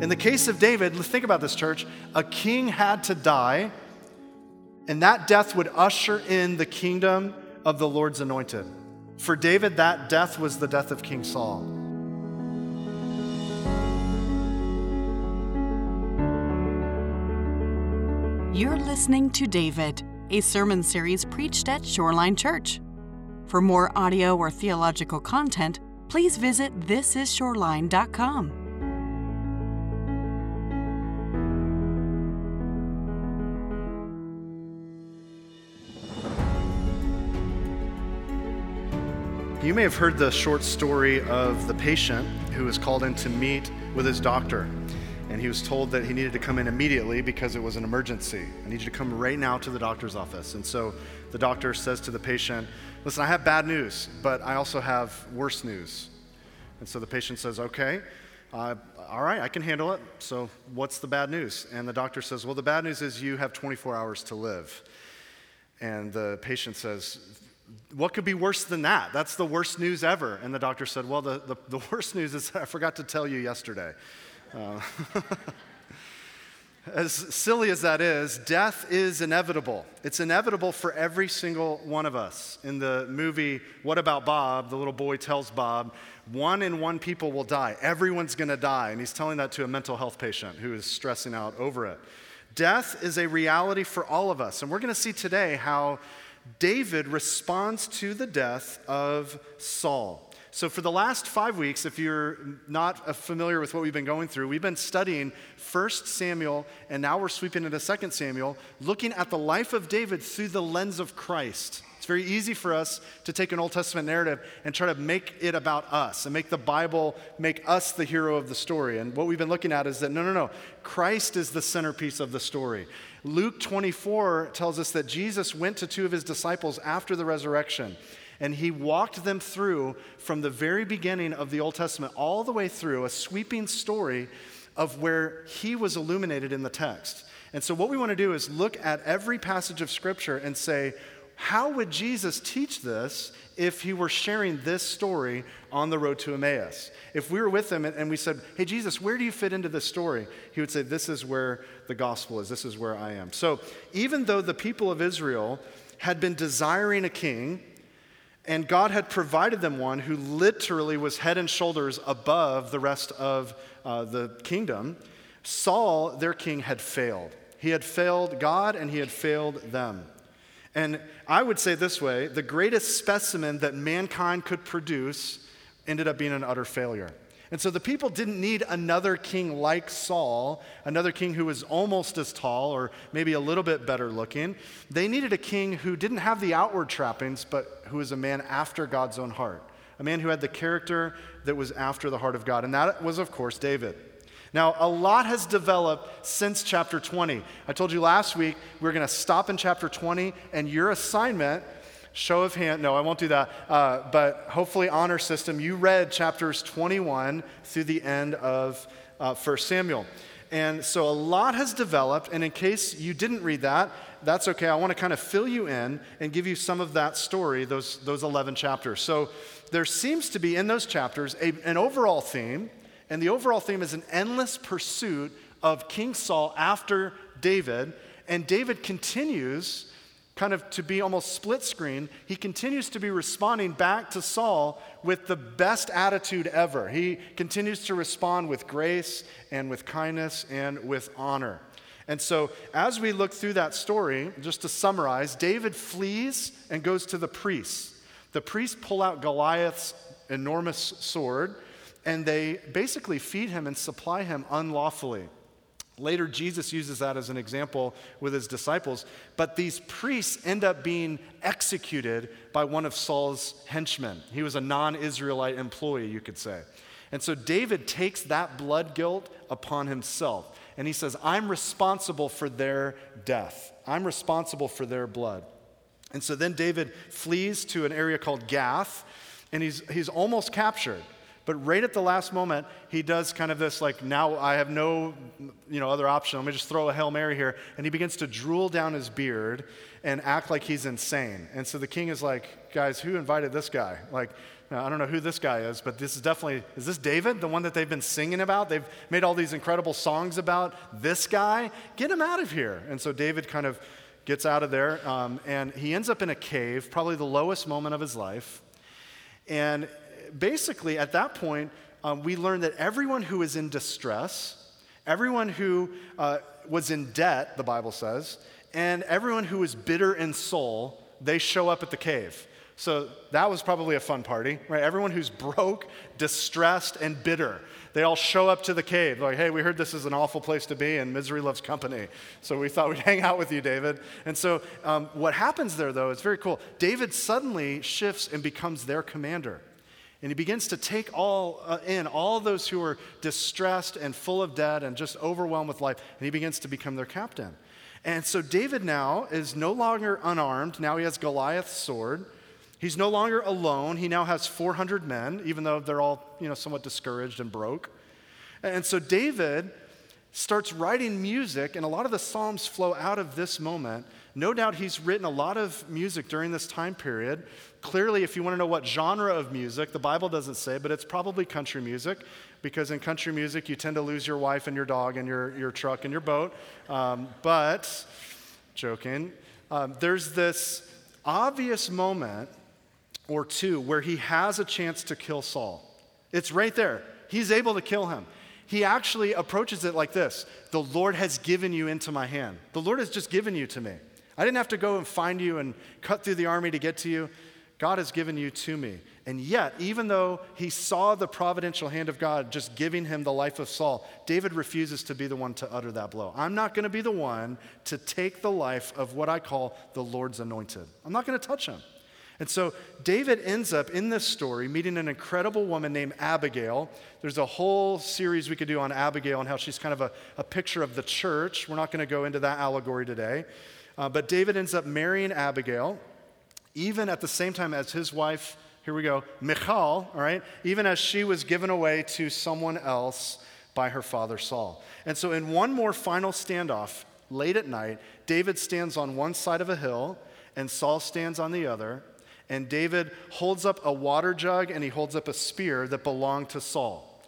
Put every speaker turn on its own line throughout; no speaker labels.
In the case of David, think about this, church. A king had to die, and that death would usher in the kingdom of the Lord's anointed. For David, that death was the death of King Saul.
You're listening to David, a sermon series preached at Shoreline Church. For more audio or theological content, please visit thisisshoreline.com.
You may have heard the short story of the patient who was called in to meet with his doctor. And he was told that he needed to come in immediately because it was an emergency. I need you to come right now to the doctor's office. And so the doctor says to the patient, Listen, I have bad news, but I also have worse news. And so the patient says, Okay, uh, all right, I can handle it. So what's the bad news? And the doctor says, Well, the bad news is you have 24 hours to live. And the patient says, what could be worse than that? That's the worst news ever. And the doctor said, Well, the, the, the worst news is I forgot to tell you yesterday. Uh, as silly as that is, death is inevitable. It's inevitable for every single one of us. In the movie What About Bob, the little boy tells Bob, one in one people will die. Everyone's going to die. And he's telling that to a mental health patient who is stressing out over it. Death is a reality for all of us. And we're going to see today how David responds to the death of Saul. So, for the last five weeks, if you're not familiar with what we've been going through, we've been studying 1 Samuel, and now we're sweeping into 2 Samuel, looking at the life of David through the lens of Christ. It's very easy for us to take an Old Testament narrative and try to make it about us and make the Bible make us the hero of the story. And what we've been looking at is that no, no, no, Christ is the centerpiece of the story. Luke 24 tells us that Jesus went to two of his disciples after the resurrection and he walked them through from the very beginning of the Old Testament all the way through a sweeping story of where he was illuminated in the text. And so, what we want to do is look at every passage of Scripture and say, how would Jesus teach this if he were sharing this story on the road to Emmaus? If we were with him and we said, Hey, Jesus, where do you fit into this story? He would say, This is where the gospel is. This is where I am. So even though the people of Israel had been desiring a king, and God had provided them one who literally was head and shoulders above the rest of uh, the kingdom, Saul, their king, had failed. He had failed God and he had failed them. And I would say this way the greatest specimen that mankind could produce ended up being an utter failure. And so the people didn't need another king like Saul, another king who was almost as tall or maybe a little bit better looking. They needed a king who didn't have the outward trappings, but who was a man after God's own heart, a man who had the character that was after the heart of God. And that was, of course, David. Now, a lot has developed since chapter 20. I told you last week we are going to stop in chapter 20, and your assignment, show of hand, no, I won't do that, uh, but hopefully, honor system, you read chapters 21 through the end of uh, 1 Samuel. And so a lot has developed, and in case you didn't read that, that's okay. I want to kind of fill you in and give you some of that story, those, those 11 chapters. So there seems to be in those chapters a, an overall theme and the overall theme is an endless pursuit of King Saul after David. And David continues kind of to be almost split screen. He continues to be responding back to Saul with the best attitude ever. He continues to respond with grace and with kindness and with honor. And so, as we look through that story, just to summarize, David flees and goes to the priests. The priests pull out Goliath's enormous sword and they basically feed him and supply him unlawfully. Later, Jesus uses that as an example with his disciples, but these priests end up being executed by one of Saul's henchmen. He was a non Israelite employee, you could say. And so David takes that blood guilt upon himself, and he says, I'm responsible for their death, I'm responsible for their blood. And so then David flees to an area called Gath, and he's, he's almost captured. But right at the last moment, he does kind of this like, now I have no you know, other option. Let me just throw a Hail Mary here. And he begins to drool down his beard and act like he's insane. And so the king is like, guys, who invited this guy? Like, I don't know who this guy is, but this is definitely, is this David, the one that they've been singing about? They've made all these incredible songs about this guy. Get him out of here. And so David kind of gets out of there, um, and he ends up in a cave, probably the lowest moment of his life. And basically, at that point, um, we learn that everyone who is in distress, everyone who uh, was in debt, the Bible says, and everyone who is bitter in soul, they show up at the cave. So that was probably a fun party, right? Everyone who's broke, distressed, and bitter, they all show up to the cave. Like, hey, we heard this is an awful place to be, and misery loves company. So we thought we'd hang out with you, David. And so um, what happens there, though, is very cool. David suddenly shifts and becomes their commander. And he begins to take all uh, in all those who are distressed and full of debt and just overwhelmed with life, and he begins to become their captain. And so David now is no longer unarmed. Now he has Goliath's sword. He's no longer alone. He now has 400 men, even though they're all, you know, somewhat discouraged and broke. And so David starts writing music, and a lot of the Psalms flow out of this moment. No doubt he's written a lot of music during this time period. Clearly, if you want to know what genre of music, the Bible doesn't say, but it's probably country music, because in country music, you tend to lose your wife and your dog and your, your truck and your boat. Um, but, joking, um, there's this obvious moment or two where he has a chance to kill Saul. It's right there. He's able to kill him. He actually approaches it like this The Lord has given you into my hand. The Lord has just given you to me. I didn't have to go and find you and cut through the army to get to you. God has given you to me. And yet, even though he saw the providential hand of God just giving him the life of Saul, David refuses to be the one to utter that blow. I'm not going to be the one to take the life of what I call the Lord's anointed. I'm not going to touch him. And so David ends up in this story meeting an incredible woman named Abigail. There's a whole series we could do on Abigail and how she's kind of a, a picture of the church. We're not going to go into that allegory today. Uh, but David ends up marrying Abigail, even at the same time as his wife, here we go, Michal, all right, even as she was given away to someone else by her father Saul. And so, in one more final standoff, late at night, David stands on one side of a hill and Saul stands on the other. And David holds up a water jug and he holds up a spear that belonged to Saul.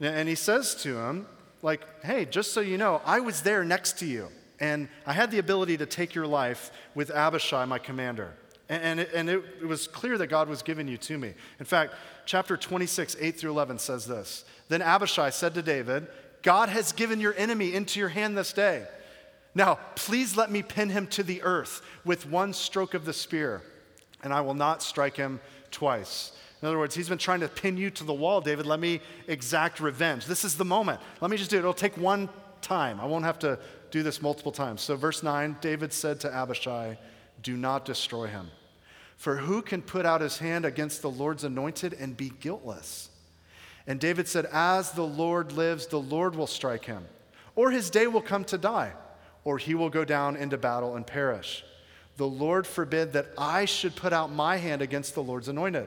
And he says to him, like, hey, just so you know, I was there next to you, and I had the ability to take your life with Abishai, my commander. And, it, and it, it was clear that God was giving you to me. In fact, chapter 26, 8 through 11 says this Then Abishai said to David, God has given your enemy into your hand this day. Now, please let me pin him to the earth with one stroke of the spear and I will not strike him twice. In other words, he's been trying to pin you to the wall, David. Let me exact revenge. This is the moment. Let me just do it. It'll take one time. I won't have to do this multiple times. So, verse 9 David said to Abishai, Do not destroy him. For who can put out his hand against the Lord's anointed and be guiltless? And David said, As the Lord lives, the Lord will strike him, or his day will come to die, or he will go down into battle and perish. The Lord forbid that I should put out my hand against the Lord's anointed.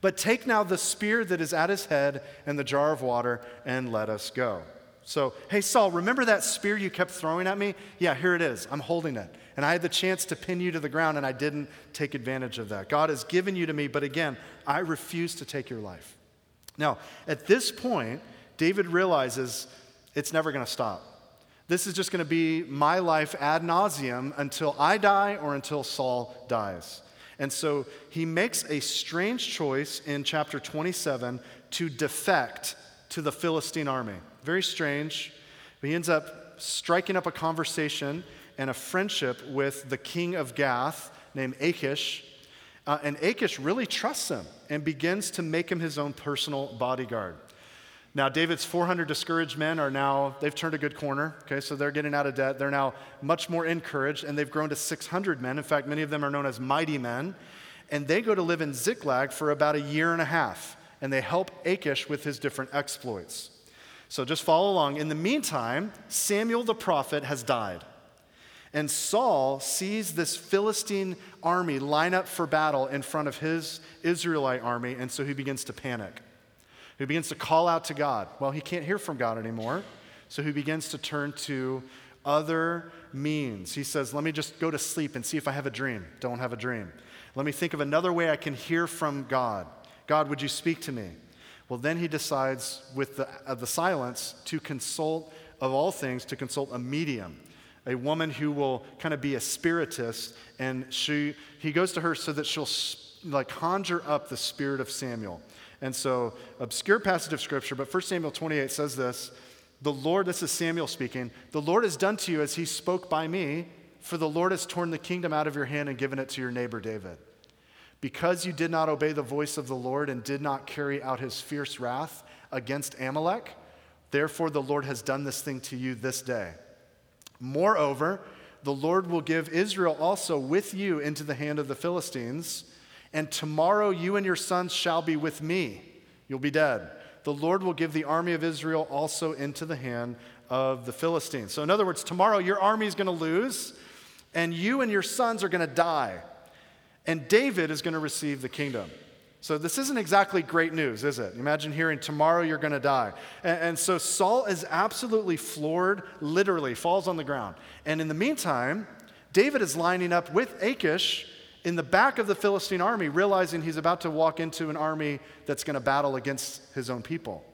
But take now the spear that is at his head and the jar of water, and let us go. So, hey, Saul, remember that spear you kept throwing at me? Yeah, here it is. I'm holding it. And I had the chance to pin you to the ground, and I didn't take advantage of that. God has given you to me, but again, I refuse to take your life. Now, at this point, David realizes it's never going to stop. This is just going to be my life ad nauseum until I die or until Saul dies. And so he makes a strange choice in chapter 27 to defect to the Philistine army. Very strange. But he ends up striking up a conversation and a friendship with the king of Gath named Achish. Uh, and Achish really trusts him and begins to make him his own personal bodyguard. Now, David's 400 discouraged men are now, they've turned a good corner, okay, so they're getting out of debt. They're now much more encouraged, and they've grown to 600 men. In fact, many of them are known as mighty men. And they go to live in Ziklag for about a year and a half, and they help Achish with his different exploits. So just follow along. In the meantime, Samuel the prophet has died. And Saul sees this Philistine army line up for battle in front of his Israelite army, and so he begins to panic. He begins to call out to God. Well, he can't hear from God anymore, so he begins to turn to other means. He says, Let me just go to sleep and see if I have a dream. Don't have a dream. Let me think of another way I can hear from God. God, would you speak to me? Well, then he decides, with the, uh, the silence, to consult, of all things, to consult a medium, a woman who will kind of be a spiritist. And she, he goes to her so that she'll like conjure up the spirit of Samuel. And so, obscure passage of scripture, but 1 Samuel 28 says this The Lord, this is Samuel speaking, the Lord has done to you as he spoke by me, for the Lord has torn the kingdom out of your hand and given it to your neighbor David. Because you did not obey the voice of the Lord and did not carry out his fierce wrath against Amalek, therefore the Lord has done this thing to you this day. Moreover, the Lord will give Israel also with you into the hand of the Philistines and tomorrow you and your sons shall be with me. You'll be dead. The Lord will give the army of Israel also into the hand of the Philistines. So, in other words, tomorrow your army is going to lose, and you and your sons are going to die, and David is going to receive the kingdom. So, this isn't exactly great news, is it? Imagine hearing tomorrow you're going to die. And, and, so, Saul is absolutely floored, literally falls on the ground. And in the meantime, David is lining up with Achish in the back of the Philistine army, realizing he's about to walk into an army that's going to battle against his own people.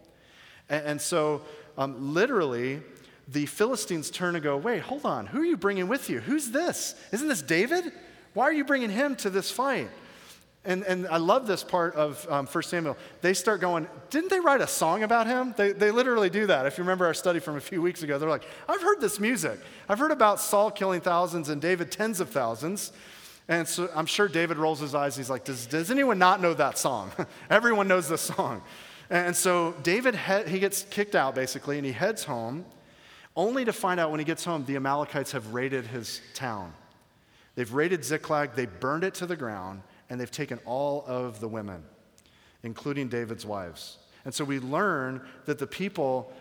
And, and so, um, literally, the Philistines turn and go, Wait, hold on, who are you bringing with you? Who's this? Isn't this David? Why are you bringing him to this fight? And, and I love this part of um, 1 Samuel. They start going, Didn't they write a song about him? They, they literally do that. If you remember our study from a few weeks ago, they're like, I've heard this music. I've heard about Saul killing thousands and David tens of thousands. And so I'm sure David rolls his eyes. He's like, Does, does anyone not know that song? Everyone knows this song. And so David, he, gets kicked out basically, and he heads home, only to find out when he gets home the Amalekites have raided his town. They've raided Ziklag, they burned it to the ground, and they've taken all of the women, including David's wives. And so we learn that the people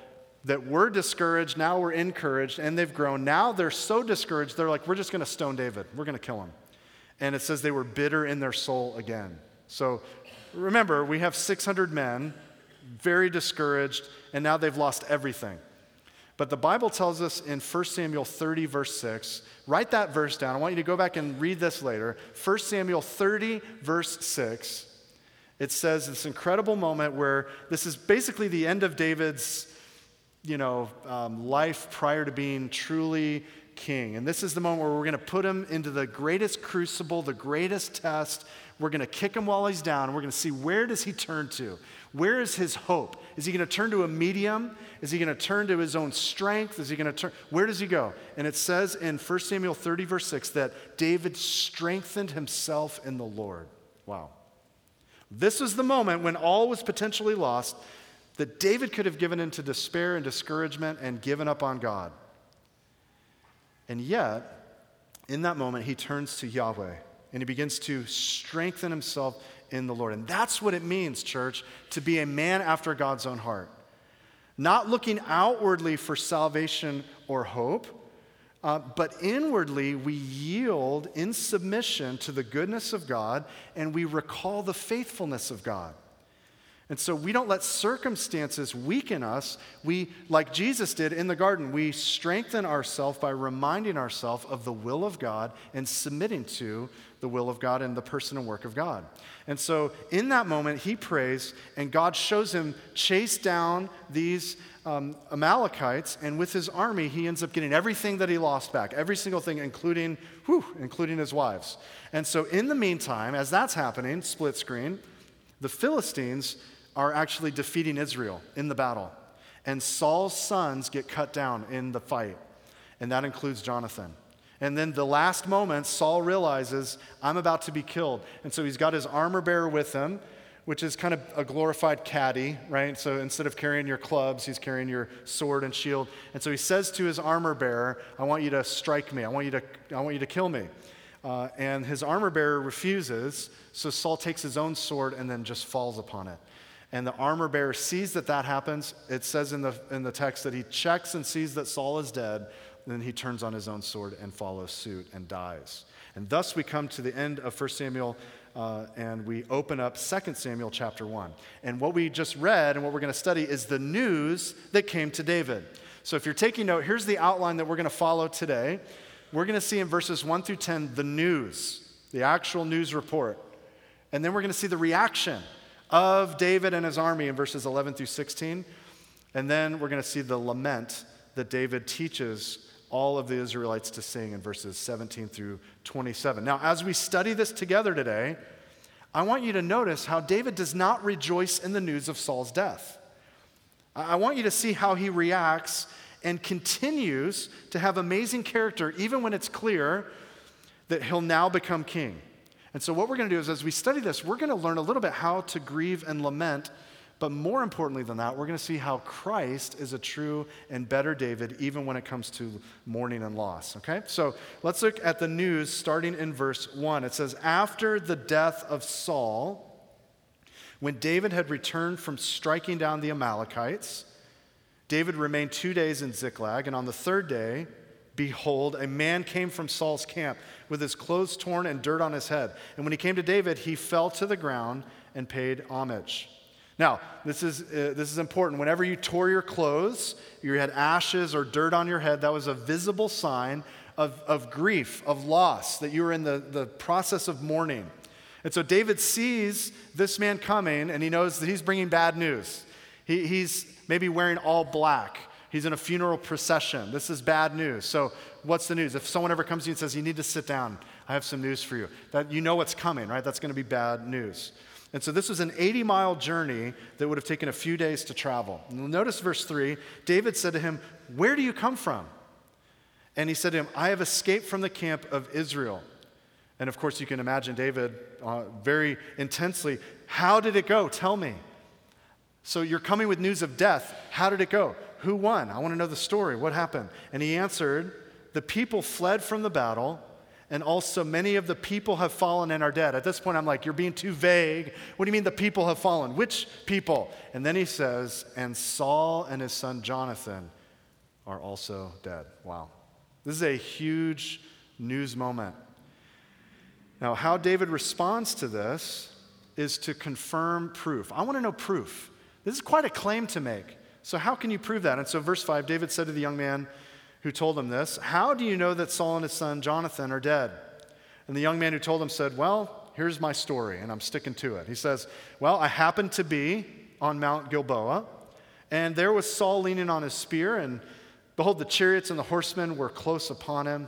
that were discouraged now were encouraged and they've grown. Now they're so discouraged, they're like, we're just going to stone David. We're going to kill him and it says they were bitter in their soul again. So remember, we have 600 men, very discouraged, and now they've lost everything. But the Bible tells us in 1 Samuel 30, verse 6, write that verse down. I want you to go back and read this later. 1 Samuel 30, verse 6, it says this incredible moment where this is basically the end of David's you know, um, life prior to being truly king. And this is the moment where we're going to put him into the greatest crucible, the greatest test. We're going to kick him while he's down. We're going to see where does he turn to? Where is his hope? Is he going to turn to a medium? Is he going to turn to his own strength? Is he going to turn? Where does he go? And it says in 1 Samuel 30, verse 6, that David strengthened himself in the Lord. Wow. This was the moment when all was potentially lost that David could have given into despair and discouragement and given up on God. And yet, in that moment, he turns to Yahweh and he begins to strengthen himself in the Lord. And that's what it means, church, to be a man after God's own heart. Not looking outwardly for salvation or hope, uh, but inwardly we yield in submission to the goodness of God and we recall the faithfulness of God. And so we don't let circumstances weaken us. We, like Jesus did in the garden, we strengthen ourselves by reminding ourselves of the will of God and submitting to the will of God and the person and work of God. And so in that moment, he prays, and God shows him chase down these um, Amalekites, and with his army, he ends up getting everything that he lost back, every single thing, including, whew, including his wives. And so in the meantime, as that's happening, split screen, the Philistines are actually defeating Israel in the battle. And Saul's sons get cut down in the fight, and that includes Jonathan. And then the last moment, Saul realizes, I'm about to be killed. And so he's got his armor bearer with him, which is kind of a glorified caddy, right? So instead of carrying your clubs, he's carrying your sword and shield. And so he says to his armor bearer, I want you to strike me. I want you to, I want you to kill me. Uh, and his armor bearer refuses. So Saul takes his own sword and then just falls upon it and the armor bearer sees that that happens. It says in the, in the text that he checks and sees that Saul is dead. Then he turns on his own sword and follows suit and dies. And thus we come to the end of 1 Samuel uh, and we open up 2 Samuel chapter 1. And what we just read and what we're going to study is the news that came to David. So if you're taking note, here's the outline that we're going to follow today. We're going to see in verses 1 through 10 the news, the actual news report. And then we're going to see the reaction of David and his army in verses 11 through 16. And then we're going to see the lament that David teaches all of the Israelites to sing in verses 17 through 27. Now, as we study this together today, I want you to notice how David does not rejoice in the news of Saul's death. I want you to see how he reacts and continues to have amazing character, even when it's clear that he'll now become king. And so, what we're going to do is, as we study this, we're going to learn a little bit how to grieve and lament but more importantly than that, we're going to see how Christ is a true and better David, even when it comes to mourning and loss. Okay? So let's look at the news starting in verse 1. It says, After the death of Saul, when David had returned from striking down the Amalekites, David remained two days in Ziklag, and on the third day, behold, a man came from Saul's camp with his clothes torn and dirt on his head. And when he came to David, he fell to the ground and paid homage. Now, this is, uh, this is important. Whenever you tore your clothes, you had ashes or dirt on your head, that was a visible sign of, of grief, of loss, that you were in the, the process of mourning. And so David sees this man coming and he knows that he's bringing bad news. He, he's maybe wearing all black. He's in a funeral procession. This is bad news. So, what's the news? If someone ever comes to you and says, You need to sit down, I have some news for you, that you know what's coming, right? That's going to be bad news. And so this was an 80 mile journey that would have taken a few days to travel. Notice verse 3 David said to him, Where do you come from? And he said to him, I have escaped from the camp of Israel. And of course, you can imagine David uh, very intensely, How did it go? Tell me. So you're coming with news of death. How did it go? Who won? I want to know the story. What happened? And he answered, The people fled from the battle and also many of the people have fallen and are dead. At this point, I'm like, You're being too vague. What do you mean the people have fallen? Which people? And then he says, And Saul and his son Jonathan are also dead. Wow. This is a huge news moment. Now, how David responds to this is to confirm proof. I want to know proof. This is quite a claim to make. So, how can you prove that? And so, verse 5 David said to the young man, who told him this, How do you know that Saul and his son Jonathan are dead? And the young man who told him said, Well, here's my story, and I'm sticking to it. He says, Well, I happened to be on Mount Gilboa, and there was Saul leaning on his spear, and behold, the chariots and the horsemen were close upon him.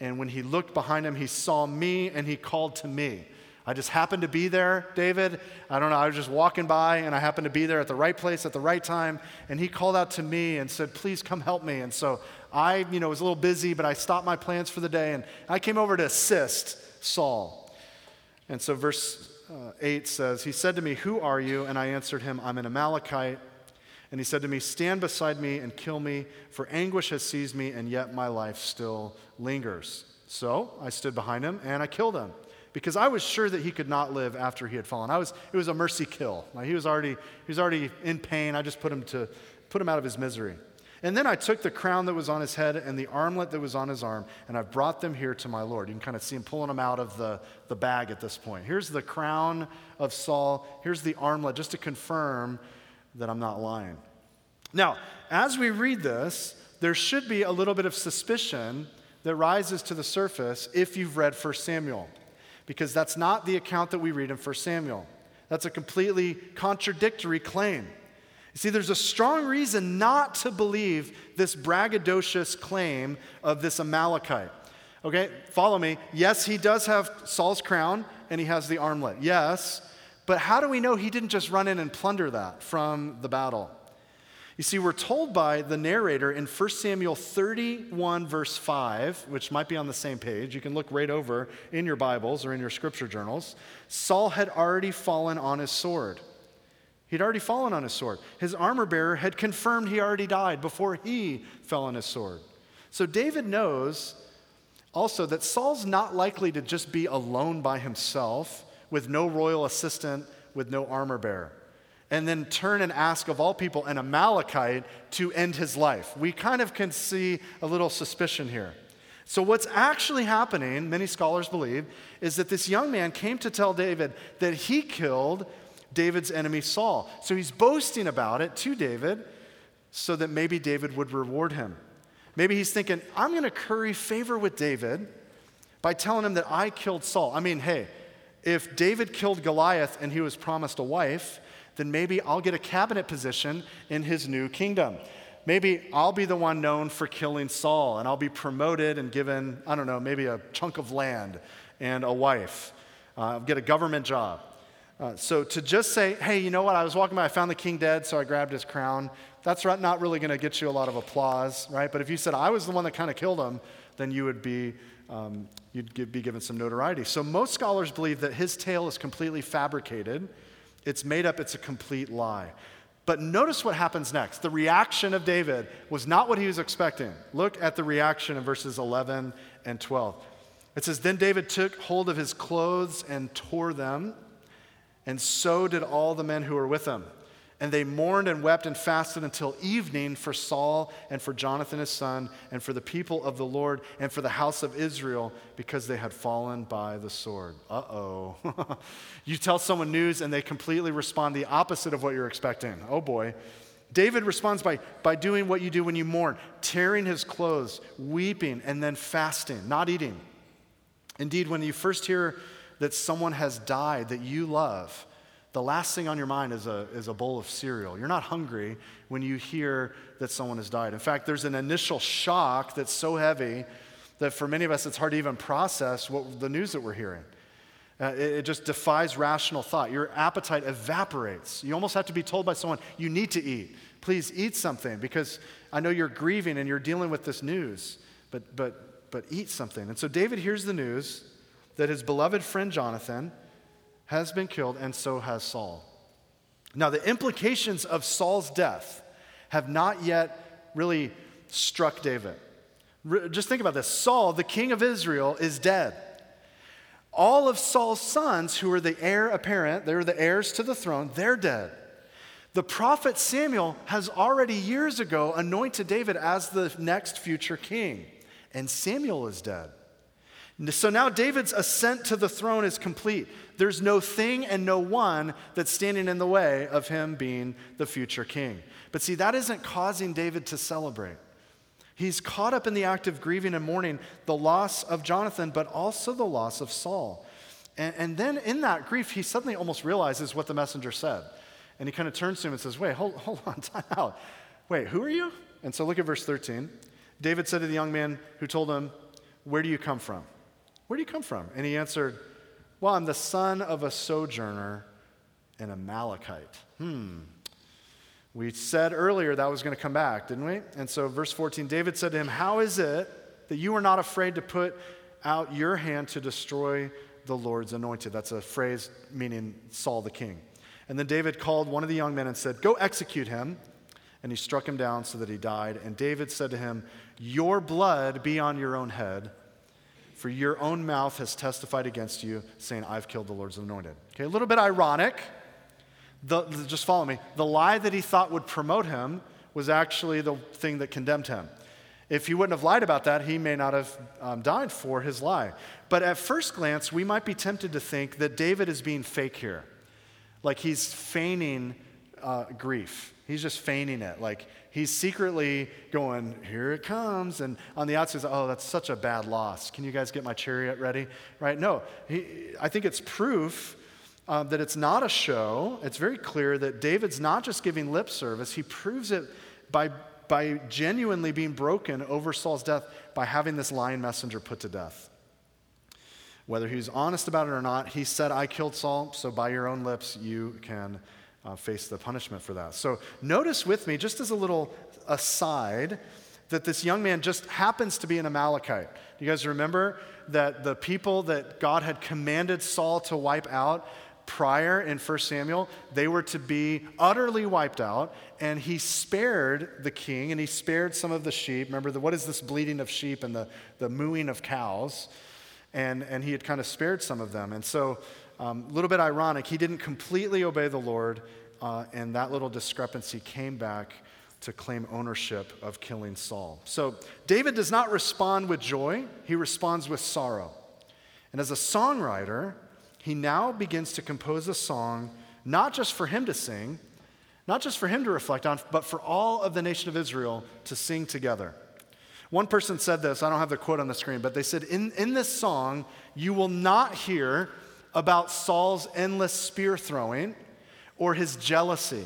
And when he looked behind him, he saw me, and he called to me. I just happened to be there, David. I don't know, I was just walking by and I happened to be there at the right place at the right time. And he called out to me and said, Please come help me. And so I, you know, was a little busy, but I stopped my plans for the day and I came over to assist Saul. And so verse uh, 8 says, He said to me, Who are you? And I answered him, I'm an Amalekite. And he said to me, Stand beside me and kill me, for anguish has seized me, and yet my life still lingers. So I stood behind him and I killed him because I was sure that he could not live after he had fallen. I was, it was a mercy kill. Like he, was already, he was already in pain. I just put him, to, put him out of his misery. And then I took the crown that was on his head and the armlet that was on his arm, and I brought them here to my Lord. You can kind of see him pulling them out of the, the bag at this point. Here's the crown of Saul. Here's the armlet, just to confirm that I'm not lying. Now, as we read this, there should be a little bit of suspicion that rises to the surface if you've read 1 Samuel, because that's not the account that we read in 1 Samuel. That's a completely contradictory claim. You see, there's a strong reason not to believe this braggadocious claim of this Amalekite. Okay, follow me. Yes, he does have Saul's crown and he has the armlet. Yes, but how do we know he didn't just run in and plunder that from the battle? You see, we're told by the narrator in 1 Samuel 31, verse 5, which might be on the same page. You can look right over in your Bibles or in your scripture journals. Saul had already fallen on his sword. He'd already fallen on his sword. His armor bearer had confirmed he already died before he fell on his sword. So David knows also that Saul's not likely to just be alone by himself with no royal assistant, with no armor bearer, and then turn and ask of all people an Amalekite to end his life. We kind of can see a little suspicion here. So, what's actually happening, many scholars believe, is that this young man came to tell David that he killed David's enemy Saul. So, he's boasting about it to David so that maybe David would reward him. Maybe he's thinking, I'm going to curry favor with David by telling him that I killed Saul. I mean, hey, if David killed Goliath and he was promised a wife, then maybe I'll get a cabinet position in his new kingdom. Maybe I'll be the one known for killing Saul and I'll be promoted and given, I don't know, maybe a chunk of land and a wife. Uh, get a government job. Uh, so to just say, hey, you know what, I was walking by, I found the king dead, so I grabbed his crown, that's not really going to get you a lot of applause, right? But if you said, I was the one that kind of killed him, then you would be, um, you'd be given some notoriety. So most scholars believe that his tale is completely fabricated it's made up, it's a complete lie. But notice what happens next. The reaction of David was not what he was expecting. Look at the reaction in verses 11 and 12. It says, Then David took hold of his clothes and tore them, and so did all the men who were with him. And they mourned and wept and fasted until evening for Saul and for Jonathan his son and for the people of the Lord and for the house of Israel because they had fallen by the sword. Uh oh. you tell someone news and they completely respond the opposite of what you're expecting. Oh boy. David responds by, by doing what you do when you mourn, tearing his clothes, weeping, and then fasting, not eating. Indeed, when you first hear that someone has died that you love, the last thing on your mind is a, is a bowl of cereal. You're not hungry when you hear that someone has died. In fact, there's an initial shock that's so heavy that for many of us it's hard to even process what the news that we're hearing. Uh, it, it just defies rational thought. Your appetite evaporates. You almost have to be told by someone, you need to eat. Please eat something because I know you're grieving and you're dealing with this news, but, but, but eat something. And so David hears the news that his beloved friend Jonathan, has been killed, and so has Saul. Now, the implications of Saul's death have not yet really struck David. Just think about this Saul, the king of Israel, is dead. All of Saul's sons, who are the heir apparent, they were the heirs to the throne, they're dead. The prophet Samuel has already years ago anointed David as the next future king, and Samuel is dead. So now David's ascent to the throne is complete. There's no thing and no one that's standing in the way of him being the future king. But see, that isn't causing David to celebrate. He's caught up in the act of grieving and mourning the loss of Jonathan, but also the loss of Saul. And, and then in that grief, he suddenly almost realizes what the messenger said. And he kind of turns to him and says, Wait, hold, hold on, time out. Wait, who are you? And so look at verse 13. David said to the young man who told him, Where do you come from? Where do you come from? And he answered, Well, I'm the son of a sojourner, an Amalekite. Hmm. We said earlier that was going to come back, didn't we? And so, verse 14, David said to him, How is it that you are not afraid to put out your hand to destroy the Lord's anointed? That's a phrase meaning Saul the king. And then David called one of the young men and said, Go execute him. And he struck him down so that he died. And David said to him, Your blood be on your own head. For your own mouth has testified against you, saying, I've killed the Lord's anointed. Okay, a little bit ironic. The, just follow me. The lie that he thought would promote him was actually the thing that condemned him. If he wouldn't have lied about that, he may not have um, died for his lie. But at first glance, we might be tempted to think that David is being fake here. Like he's feigning uh, grief. He's just feigning it. Like he's secretly going, here it comes. And on the outside, oh, that's such a bad loss. Can you guys get my chariot ready? Right? No, he, I think it's proof uh, that it's not a show. It's very clear that David's not just giving lip service, he proves it by, by genuinely being broken over Saul's death by having this lying messenger put to death. Whether he's honest about it or not, he said, I killed Saul, so by your own lips you can uh, face the punishment for that. So notice with me, just as a little aside, that this young man just happens to be an Amalekite. You guys remember that the people that God had commanded Saul to wipe out prior in 1 Samuel, they were to be utterly wiped out, and he spared the king and he spared some of the sheep. Remember, the, what is this bleating of sheep and the, the mooing of cows? And, and he had kind of spared some of them. And so a um, little bit ironic, he didn't completely obey the Lord, uh, and that little discrepancy came back to claim ownership of killing Saul. So David does not respond with joy, he responds with sorrow. And as a songwriter, he now begins to compose a song not just for him to sing, not just for him to reflect on, but for all of the nation of Israel to sing together. One person said this, I don't have the quote on the screen, but they said, In, in this song, you will not hear about Saul's endless spear throwing or his jealousy.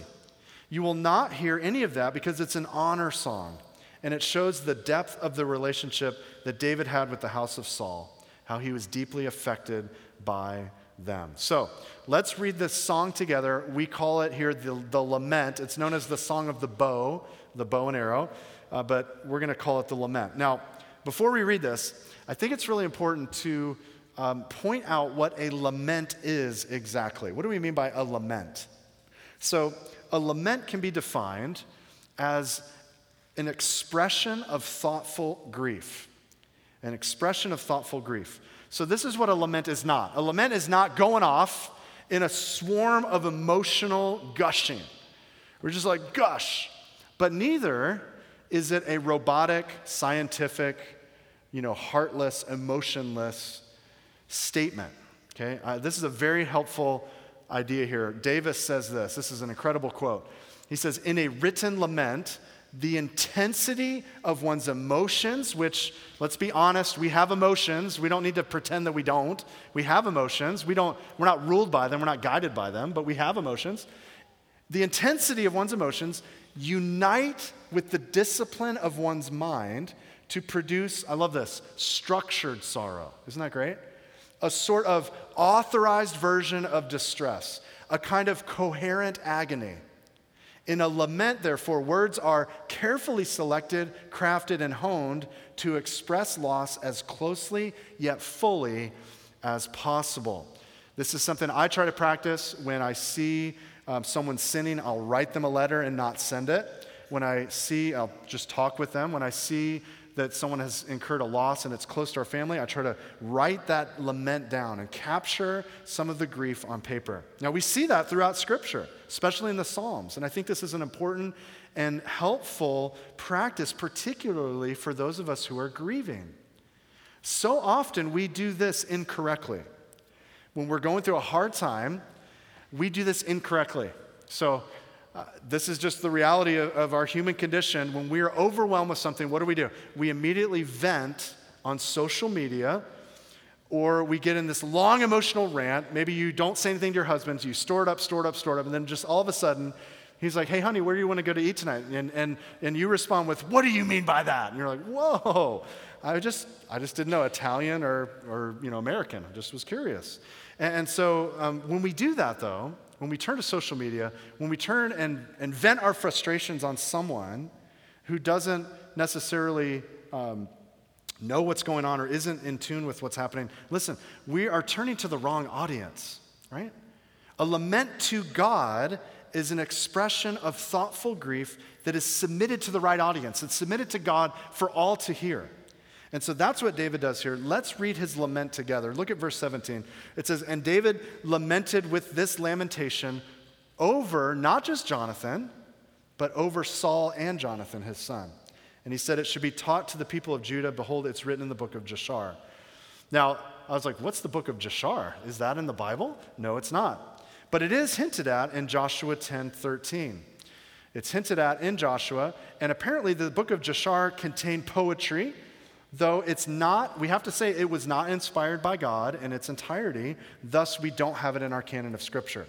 You will not hear any of that because it's an honor song. And it shows the depth of the relationship that David had with the house of Saul, how he was deeply affected by them. So let's read this song together. We call it here the, the lament. It's known as the song of the bow, the bow and arrow, uh, but we're going to call it the lament. Now, before we read this, I think it's really important to um, point out what a lament is exactly. What do we mean by a lament? So, a lament can be defined as an expression of thoughtful grief. An expression of thoughtful grief. So, this is what a lament is not. A lament is not going off in a swarm of emotional gushing. We're just like, gush. But neither is it a robotic, scientific, you know, heartless, emotionless statement. Okay? Uh, this is a very helpful idea here. Davis says this. This is an incredible quote. He says, In a written lament, the intensity of one's emotions, which, let's be honest, we have emotions. We don't need to pretend that we don't. We have emotions. We don't, we're not ruled by them, we're not guided by them, but we have emotions. The intensity of one's emotions unite with the discipline of one's mind to produce, I love this, structured sorrow. Isn't that great? A sort of authorized version of distress, a kind of coherent agony. In a lament, therefore, words are carefully selected, crafted, and honed to express loss as closely yet fully as possible. This is something I try to practice when I see um, someone sinning, I'll write them a letter and not send it. When I see, I'll just talk with them. When I see that someone has incurred a loss and it's close to our family, I try to write that lament down and capture some of the grief on paper. Now, we see that throughout Scripture, especially in the Psalms. And I think this is an important and helpful practice, particularly for those of us who are grieving. So often we do this incorrectly. When we're going through a hard time, we do this incorrectly. So, this is just the reality of, of our human condition. When we are overwhelmed with something, what do we do? We immediately vent on social media, or we get in this long emotional rant. Maybe you don't say anything to your husband, you store it up, store it up, store it up, and then just all of a sudden, he's like, hey, honey, where do you want to go to eat tonight? And, and, and you respond with, what do you mean by that? And you're like, whoa, I just, I just didn't know Italian or, or you know, American. I just was curious. And, and so um, when we do that, though, when we turn to social media, when we turn and, and vent our frustrations on someone who doesn't necessarily um, know what's going on or isn't in tune with what's happening, listen, we are turning to the wrong audience, right? A lament to God is an expression of thoughtful grief that is submitted to the right audience. It's submitted to God for all to hear. And so that's what David does here. Let's read his lament together. Look at verse 17. It says, And David lamented with this lamentation over not just Jonathan, but over Saul and Jonathan, his son. And he said, It should be taught to the people of Judah. Behold, it's written in the book of Jashar. Now, I was like, What's the book of Jashar? Is that in the Bible? No, it's not. But it is hinted at in Joshua 10 13. It's hinted at in Joshua, and apparently the book of Jashar contained poetry Though it's not, we have to say it was not inspired by God in its entirety, thus, we don't have it in our canon of Scripture.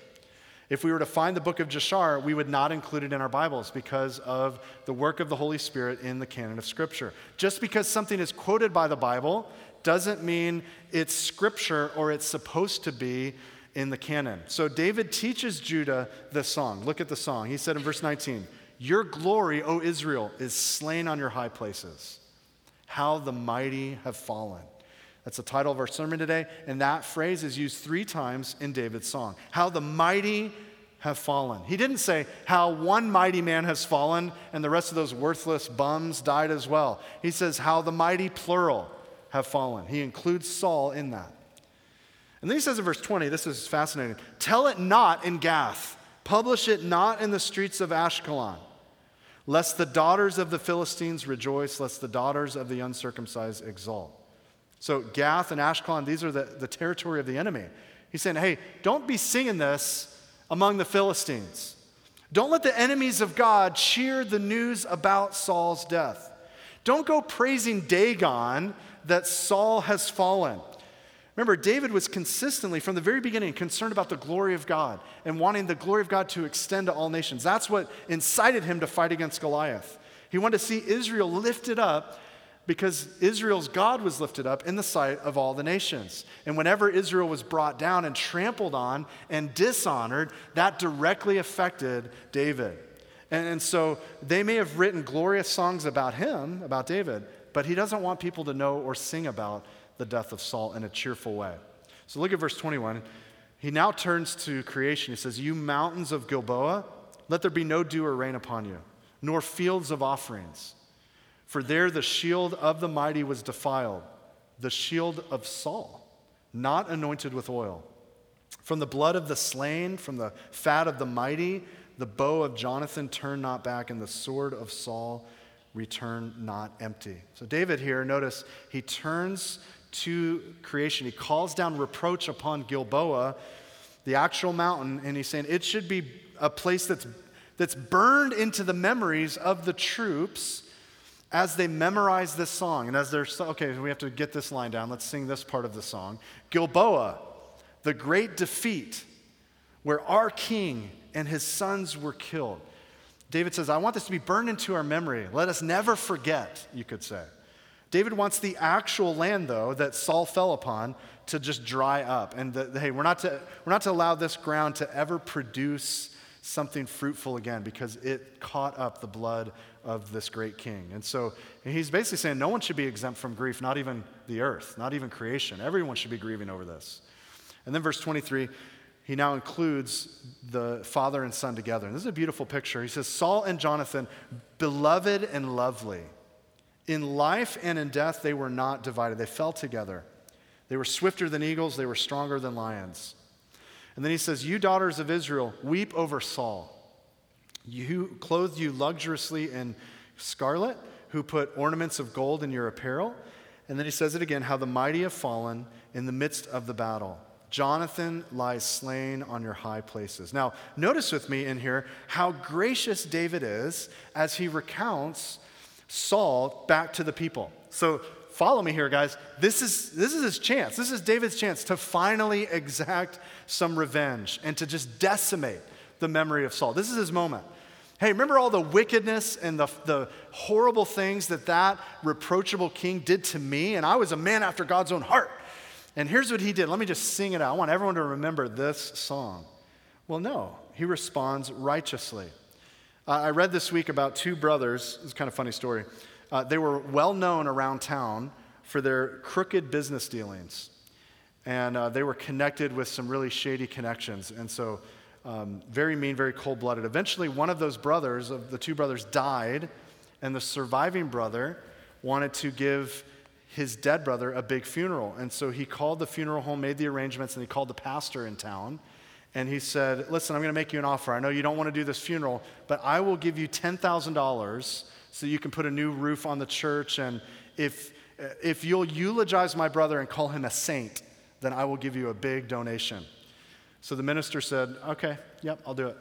If we were to find the book of Jashar, we would not include it in our Bibles because of the work of the Holy Spirit in the canon of Scripture. Just because something is quoted by the Bible doesn't mean it's Scripture or it's supposed to be in the canon. So David teaches Judah this song. Look at the song. He said in verse 19, Your glory, O Israel, is slain on your high places. How the Mighty Have Fallen. That's the title of our sermon today, and that phrase is used three times in David's song. How the mighty have fallen. He didn't say how one mighty man has fallen and the rest of those worthless bums died as well. He says how the mighty plural have fallen. He includes Saul in that. And then he says in verse 20, this is fascinating Tell it not in Gath, publish it not in the streets of Ashkelon. Lest the daughters of the Philistines rejoice, lest the daughters of the uncircumcised exult. So, Gath and Ashkelon, these are the, the territory of the enemy. He's saying, hey, don't be singing this among the Philistines. Don't let the enemies of God cheer the news about Saul's death. Don't go praising Dagon that Saul has fallen. Remember, David was consistently, from the very beginning, concerned about the glory of God and wanting the glory of God to extend to all nations. That's what incited him to fight against Goliath. He wanted to see Israel lifted up because Israel's God was lifted up in the sight of all the nations. And whenever Israel was brought down and trampled on and dishonored, that directly affected David. And, and so they may have written glorious songs about him, about David, but he doesn't want people to know or sing about the death of Saul in a cheerful way. So look at verse 21. He now turns to creation. He says, You mountains of Gilboa, let there be no dew or rain upon you, nor fields of offerings. For there the shield of the mighty was defiled, the shield of Saul, not anointed with oil. From the blood of the slain, from the fat of the mighty, the bow of Jonathan turned not back, and the sword of Saul returned not empty. So, David here, notice he turns to creation. He calls down reproach upon Gilboa, the actual mountain, and he's saying it should be a place that's, that's burned into the memories of the troops as they memorize this song. And as they're, okay, we have to get this line down. Let's sing this part of the song. Gilboa, the great defeat where our king and his sons were killed. David says, I want this to be burned into our memory. Let us never forget, you could say. David wants the actual land, though, that Saul fell upon to just dry up. And the, hey, we're not, to, we're not to allow this ground to ever produce something fruitful again because it caught up the blood of this great king. And so he's basically saying no one should be exempt from grief, not even the earth, not even creation. Everyone should be grieving over this. And then verse 23, he now includes the father and son together. And this is a beautiful picture. He says, Saul and Jonathan, beloved and lovely. In life and in death, they were not divided. They fell together. They were swifter than eagles, they were stronger than lions. And then he says, You daughters of Israel, weep over Saul. You who clothed you luxuriously in scarlet, who put ornaments of gold in your apparel. And then he says it again how the mighty have fallen in the midst of the battle. Jonathan lies slain on your high places. Now, notice with me in here how gracious David is as he recounts Saul back to the people. So follow me here, guys. This is, this is his chance. This is David's chance to finally exact some revenge and to just decimate the memory of Saul. This is his moment. Hey, remember all the wickedness and the, the horrible things that that reproachable king did to me? And I was a man after God's own heart. And here's what he did. Let me just sing it out. I want everyone to remember this song. Well, no, he responds righteously. Uh, I read this week about two brothers. It's kind of funny story. Uh, they were well known around town for their crooked business dealings. And uh, they were connected with some really shady connections. And so, um, very mean, very cold blooded. Eventually, one of those brothers, of the two brothers, died. And the surviving brother wanted to give his dead brother a big funeral. And so he called the funeral home, made the arrangements, and he called the pastor in town and he said, Listen, I'm going to make you an offer. I know you don't want to do this funeral, but I will give you $10,000 so you can put a new roof on the church. And if, if you'll eulogize my brother and call him a saint, then I will give you a big donation. So the minister said, Okay, yep, I'll do it.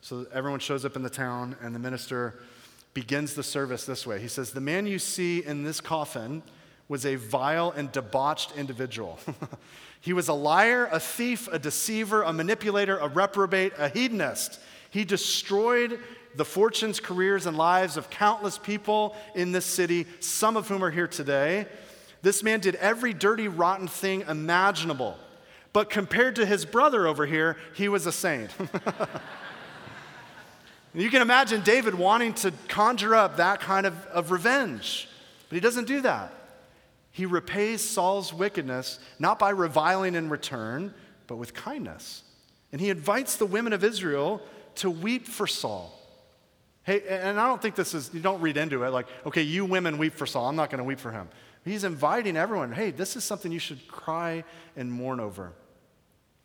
So everyone shows up in the town, and the minister begins the service this way. He says, The man you see in this coffin was a vile and debauched individual. He was a liar, a thief, a deceiver, a manipulator, a reprobate, a hedonist. He destroyed the fortunes, careers, and lives of countless people in this city, some of whom are here today. This man did every dirty, rotten thing imaginable. But compared to his brother over here, he was a saint. you can imagine David wanting to conjure up that kind of, of revenge, but he doesn't do that. He repays Saul's wickedness not by reviling in return, but with kindness. And he invites the women of Israel to weep for Saul. Hey, and I don't think this is, you don't read into it like, okay, you women weep for Saul. I'm not going to weep for him. He's inviting everyone, hey, this is something you should cry and mourn over.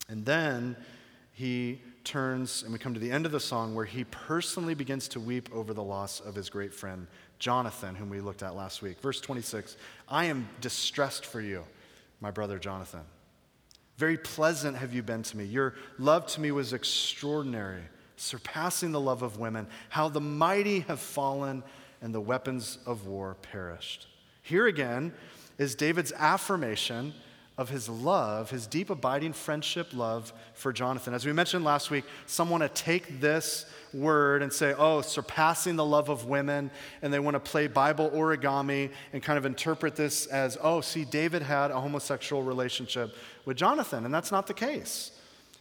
And then he turns and we come to the end of the song where he personally begins to weep over the loss of his great friend, Jonathan, whom we looked at last week. Verse 26 I am distressed for you, my brother Jonathan. Very pleasant have you been to me. Your love to me was extraordinary, surpassing the love of women. How the mighty have fallen and the weapons of war perished. Here again is David's affirmation of his love, his deep, abiding friendship love for Jonathan. As we mentioned last week, some want to take this word and say, oh, surpassing the love of women, and they want to play Bible origami and kind of interpret this as, oh, see, David had a homosexual relationship with Jonathan, and that's not the case.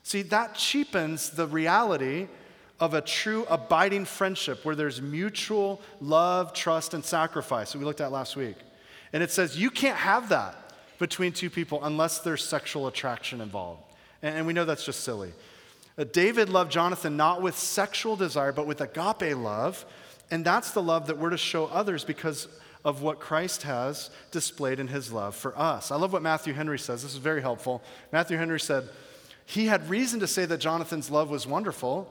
See, that cheapens the reality of a true abiding friendship where there's mutual love, trust, and sacrifice that we looked at last week. And it says you can't have that between two people unless there's sexual attraction involved. And we know that's just silly. Uh, David loved Jonathan not with sexual desire, but with agape love. And that's the love that we're to show others because of what Christ has displayed in his love for us. I love what Matthew Henry says. This is very helpful. Matthew Henry said, He had reason to say that Jonathan's love was wonderful.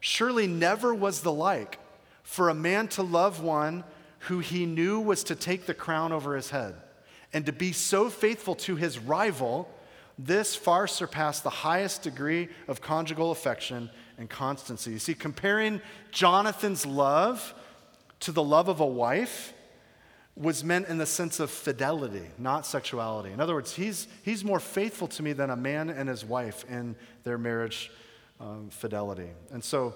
Surely never was the like for a man to love one who he knew was to take the crown over his head and to be so faithful to his rival, this far surpassed the highest degree of conjugal affection and constancy. You see, comparing Jonathan's love to the love of a wife was meant in the sense of fidelity, not sexuality. In other words, he's, he's more faithful to me than a man and his wife in their marriage um, fidelity. And so,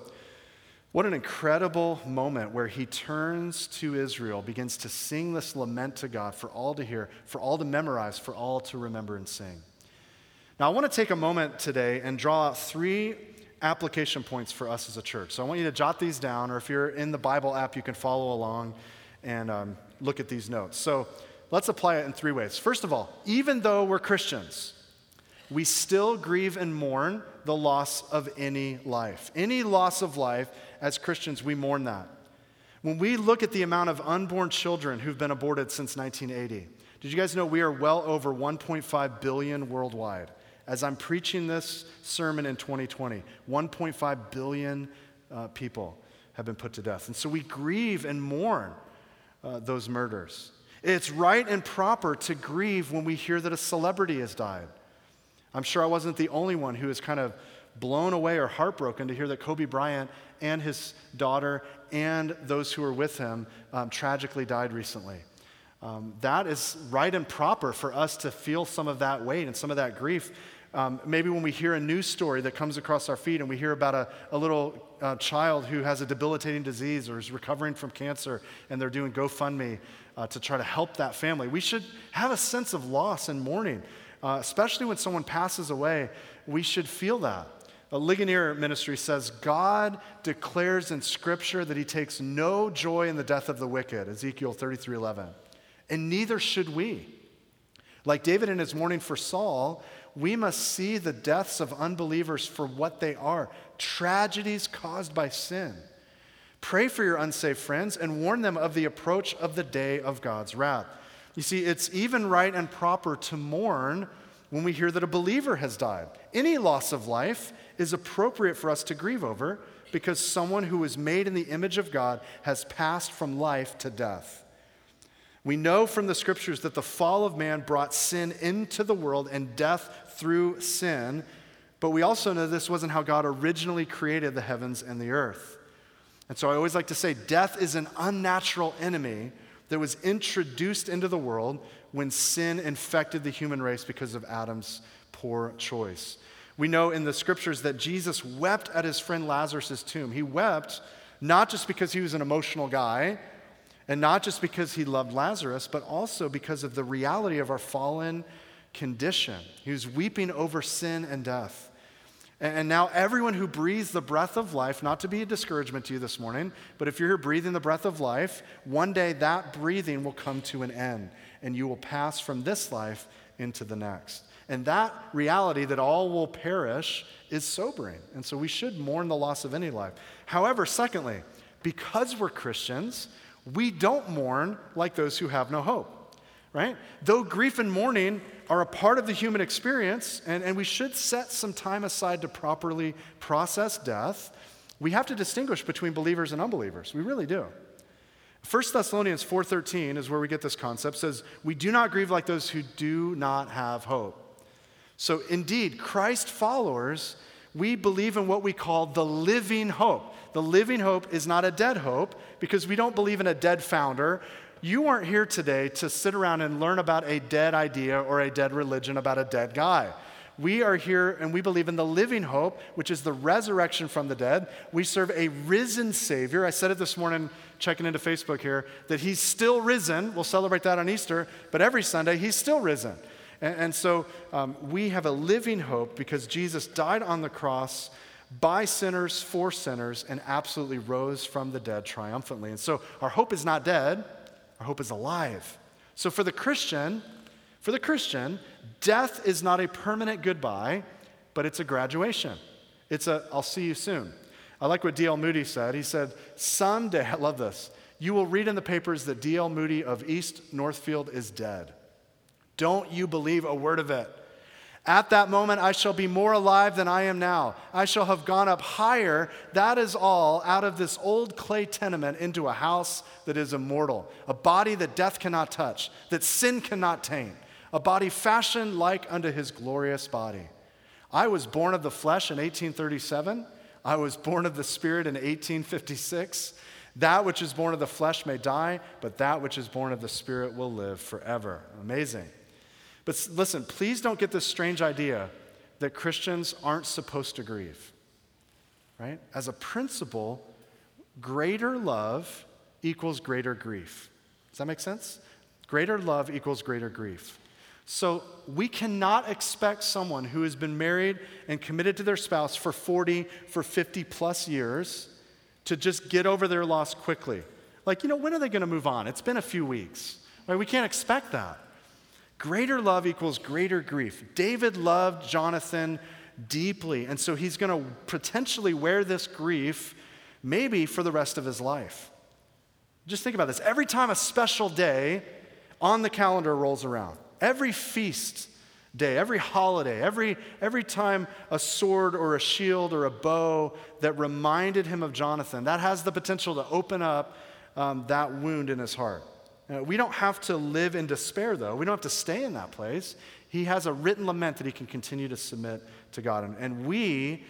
what an incredible moment where he turns to Israel, begins to sing this lament to God for all to hear, for all to memorize, for all to remember and sing. Now, I want to take a moment today and draw out three application points for us as a church. So I want you to jot these down, or if you're in the Bible app, you can follow along and um, look at these notes. So let's apply it in three ways. First of all, even though we're Christians, we still grieve and mourn the loss of any life. Any loss of life as Christians, we mourn that. When we look at the amount of unborn children who've been aborted since 1980, did you guys know we are well over 1.5 billion worldwide? As I'm preaching this sermon in 2020, 1.5 billion uh, people have been put to death. And so we grieve and mourn uh, those murders. It's right and proper to grieve when we hear that a celebrity has died. I'm sure I wasn't the only one who is kind of blown away or heartbroken to hear that Kobe Bryant and his daughter and those who were with him um, tragically died recently. Um, that is right and proper for us to feel some of that weight and some of that grief. Um, maybe when we hear a news story that comes across our feed and we hear about a, a little uh, child who has a debilitating disease or is recovering from cancer and they're doing GoFundMe uh, to try to help that family, we should have a sense of loss and mourning, uh, especially when someone passes away. We should feel that. A Ligonier ministry says God declares in Scripture that he takes no joy in the death of the wicked, Ezekiel 33 11. And neither should we. Like David in his mourning for Saul, we must see the deaths of unbelievers for what they are tragedies caused by sin. Pray for your unsaved friends and warn them of the approach of the day of God's wrath. You see, it's even right and proper to mourn when we hear that a believer has died. Any loss of life is appropriate for us to grieve over because someone who was made in the image of God has passed from life to death. We know from the scriptures that the fall of man brought sin into the world and death through sin, but we also know this wasn't how God originally created the heavens and the earth. And so I always like to say death is an unnatural enemy that was introduced into the world when sin infected the human race because of Adam's poor choice. We know in the scriptures that Jesus wept at his friend Lazarus' tomb. He wept not just because he was an emotional guy and not just because he loved Lazarus, but also because of the reality of our fallen condition. He was weeping over sin and death. And now, everyone who breathes the breath of life, not to be a discouragement to you this morning, but if you're here breathing the breath of life, one day that breathing will come to an end and you will pass from this life into the next. And that reality that all will perish is sobering. And so we should mourn the loss of any life. However, secondly, because we're Christians, we don't mourn like those who have no hope. right? Though grief and mourning are a part of the human experience, and, and we should set some time aside to properly process death, we have to distinguish between believers and unbelievers. We really do. 1 Thessalonians 4:13 is where we get this concept says we do not grieve like those who do not have hope. So indeed, Christ followers, we believe in what we call the living hope. The living hope is not a dead hope because we don't believe in a dead founder. You aren't here today to sit around and learn about a dead idea or a dead religion about a dead guy. We are here and we believe in the living hope, which is the resurrection from the dead. We serve a risen Savior. I said it this morning, checking into Facebook here, that He's still risen. We'll celebrate that on Easter, but every Sunday, He's still risen. And, and so um, we have a living hope because Jesus died on the cross by sinners for sinners and absolutely rose from the dead triumphantly. And so our hope is not dead, our hope is alive. So for the Christian, for the Christian, death is not a permanent goodbye, but it's a graduation. It's a, I'll see you soon. I like what D.L. Moody said. He said, Someday, I love this, you will read in the papers that D.L. Moody of East Northfield is dead. Don't you believe a word of it. At that moment, I shall be more alive than I am now. I shall have gone up higher, that is all, out of this old clay tenement into a house that is immortal, a body that death cannot touch, that sin cannot taint a body fashioned like unto his glorious body. I was born of the flesh in 1837. I was born of the Spirit in 1856. That which is born of the flesh may die, but that which is born of the Spirit will live forever. Amazing. But listen, please don't get this strange idea that Christians aren't supposed to grieve. Right? As a principle, greater love equals greater grief. Does that make sense? Greater love equals greater grief. So we cannot expect someone who has been married and committed to their spouse for 40, for 50 plus years to just get over their loss quickly. Like, you know, when are they going to move on? It's been a few weeks. Right? We can't expect that. Greater love equals greater grief. David loved Jonathan deeply, and so he's going to potentially wear this grief maybe for the rest of his life. Just think about this. Every time a special day on the calendar rolls around, Every feast day, every holiday, every, every time a sword or a shield or a bow that reminded him of Jonathan, that has the potential to open up um, that wound in his heart. Uh, we don't have to live in despair, though. We don't have to stay in that place. He has a written lament that he can continue to submit to God. And, and we,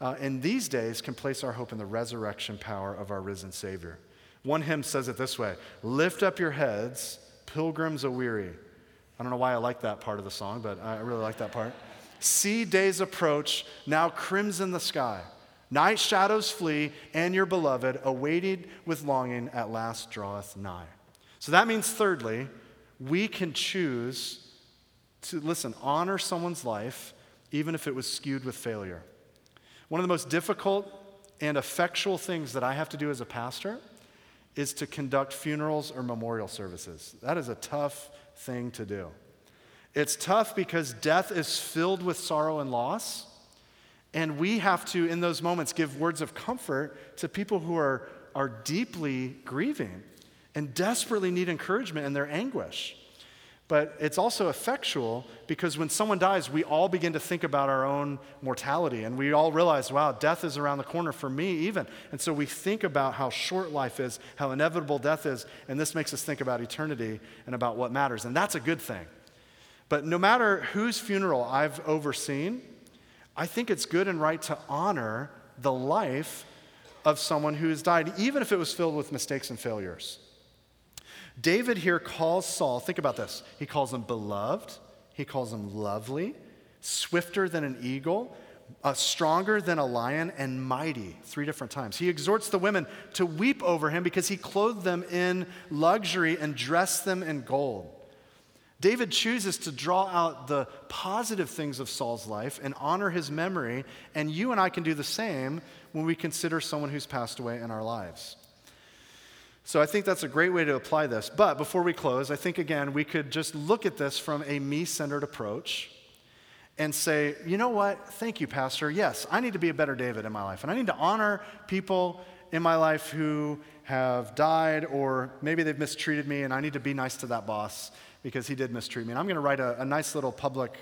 uh, in these days, can place our hope in the resurrection power of our risen Savior. One hymn says it this way Lift up your heads, pilgrims aweary. I don't know why I like that part of the song, but I really like that part. See days approach, now crimson the sky. Night shadows flee, and your beloved, awaited with longing, at last draweth nigh. So that means, thirdly, we can choose to, listen, honor someone's life, even if it was skewed with failure. One of the most difficult and effectual things that I have to do as a pastor is to conduct funerals or memorial services. That is a tough thing to do. It's tough because death is filled with sorrow and loss. And we have to, in those moments, give words of comfort to people who are, are deeply grieving and desperately need encouragement in their anguish. But it's also effectual because when someone dies, we all begin to think about our own mortality and we all realize, wow, death is around the corner for me, even. And so we think about how short life is, how inevitable death is, and this makes us think about eternity and about what matters. And that's a good thing. But no matter whose funeral I've overseen, I think it's good and right to honor the life of someone who has died, even if it was filled with mistakes and failures. David here calls Saul, think about this. He calls him beloved, he calls him lovely, swifter than an eagle, uh, stronger than a lion, and mighty, three different times. He exhorts the women to weep over him because he clothed them in luxury and dressed them in gold. David chooses to draw out the positive things of Saul's life and honor his memory, and you and I can do the same when we consider someone who's passed away in our lives. So I think that's a great way to apply this. But before we close, I think again we could just look at this from a me centered approach and say, you know what? Thank you, Pastor. Yes, I need to be a better David in my life. And I need to honor people in my life who have died or maybe they've mistreated me and I need to be nice to that boss because he did mistreat me. And I'm going to write a, a, nice little public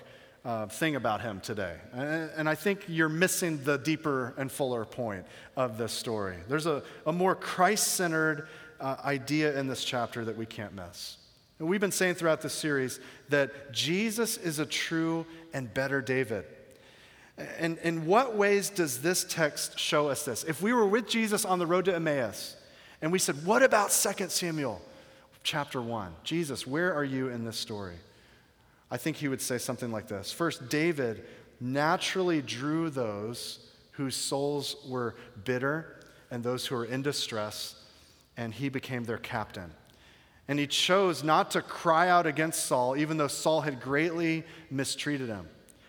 uh, thing about him today. And, and, I think you're missing the deeper and fuller point of this story. There's a, a more Christ centered uh, idea in this chapter that we can't miss. And we've been saying throughout this series that Jesus is a true and better David. And in what ways does this text show us this? If we were with Jesus on the road to Emmaus and we said, What about 2 Samuel chapter 1? Jesus, where are you in this story? I think he would say something like this First, David naturally drew those whose souls were bitter and those who were in distress, and he became their captain. And he chose not to cry out against Saul, even though Saul had greatly mistreated him.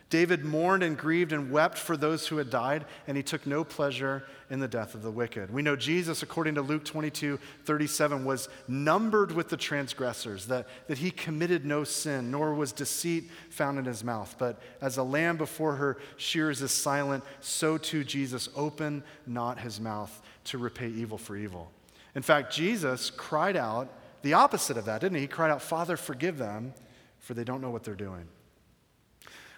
David mourned and grieved and wept for those who had died, and he took no pleasure in the death of the wicked. We know Jesus, according to Luke 22 37, was numbered with the transgressors, that, that he committed no sin, nor was deceit found in his mouth. But as a lamb before her shears is silent, so too Jesus opened not his mouth to repay evil for evil. In fact, Jesus cried out the opposite of that, didn't he? He cried out, Father, forgive them, for they don't know what they're doing.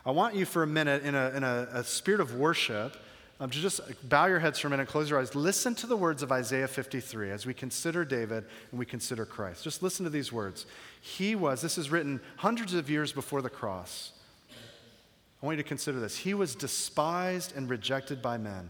I want you for a minute, in a, in a, a spirit of worship, um, to just bow your heads for a minute, close your eyes. Listen to the words of Isaiah 53 as we consider David and we consider Christ. Just listen to these words. He was, this is written hundreds of years before the cross. I want you to consider this. He was despised and rejected by men,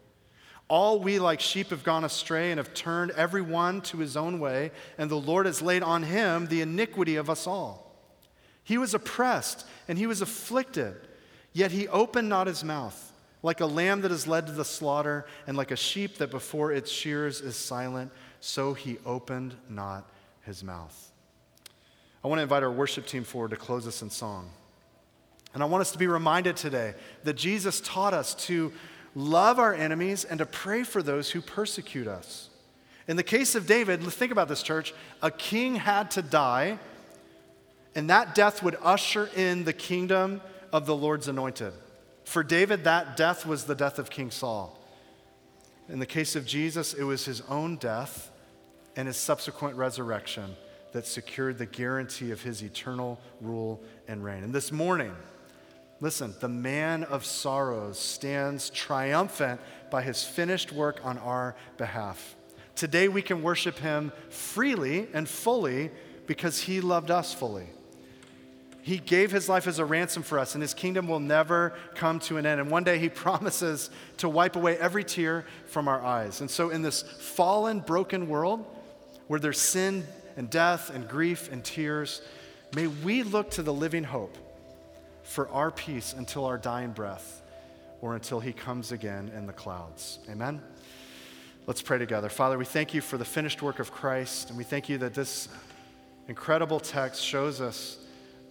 All we like sheep have gone astray and have turned every one to his own way, and the Lord has laid on him the iniquity of us all. He was oppressed and he was afflicted Yet he opened not his mouth, like a lamb that is led to the slaughter, and like a sheep that before its shears is silent, so he opened not his mouth. I want to invite our worship team forward to close us in song. And I want us to be reminded today that Jesus taught us to love our enemies and to pray for those who persecute us. In the case of David, think about this, church. A king had to die, and that death would usher in the kingdom of the Lord's anointed. For David, that death was the death of King Saul. In the case of Jesus, it was his own death and his subsequent resurrection that secured the guarantee of his eternal rule and reign. And this morning, listen, the man of sorrows stands triumphant by his finished work on our behalf. Today, we can worship him freely and fully because he loved us fully. He gave his life as a ransom for us, and his kingdom will never come to an end. And one day he promises to wipe away every tear from our eyes. And so, in this fallen, broken world where there's sin and death and grief and tears, may we look to the living hope for our peace until our dying breath or until he comes again in the clouds. Amen? Let's pray together. Father, we thank you for the finished work of Christ, and we thank you that this incredible text shows us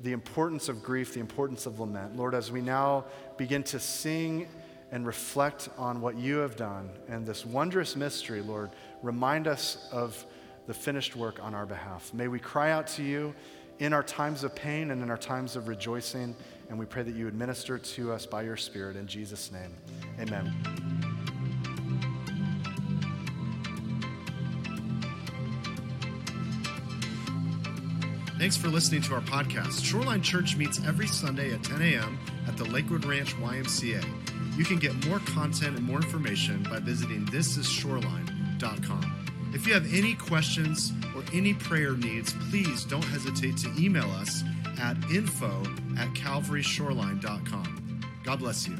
the importance of grief, the importance of lament. Lord, as we now begin to sing and reflect on what you have done and this wondrous mystery, Lord, remind us of the finished work on our behalf. May we cry out to you in our times of pain and in our times of rejoicing, and we pray that you administer to us by your Spirit. In Jesus' name, amen.
Thanks for listening to our podcast. Shoreline Church meets every Sunday at 10 a.m. at the Lakewood Ranch YMCA. You can get more content and more information by visiting thisisshoreline.com. If you have any questions or any prayer needs, please don't hesitate to email us at info at calvaryshoreline.com. God bless you.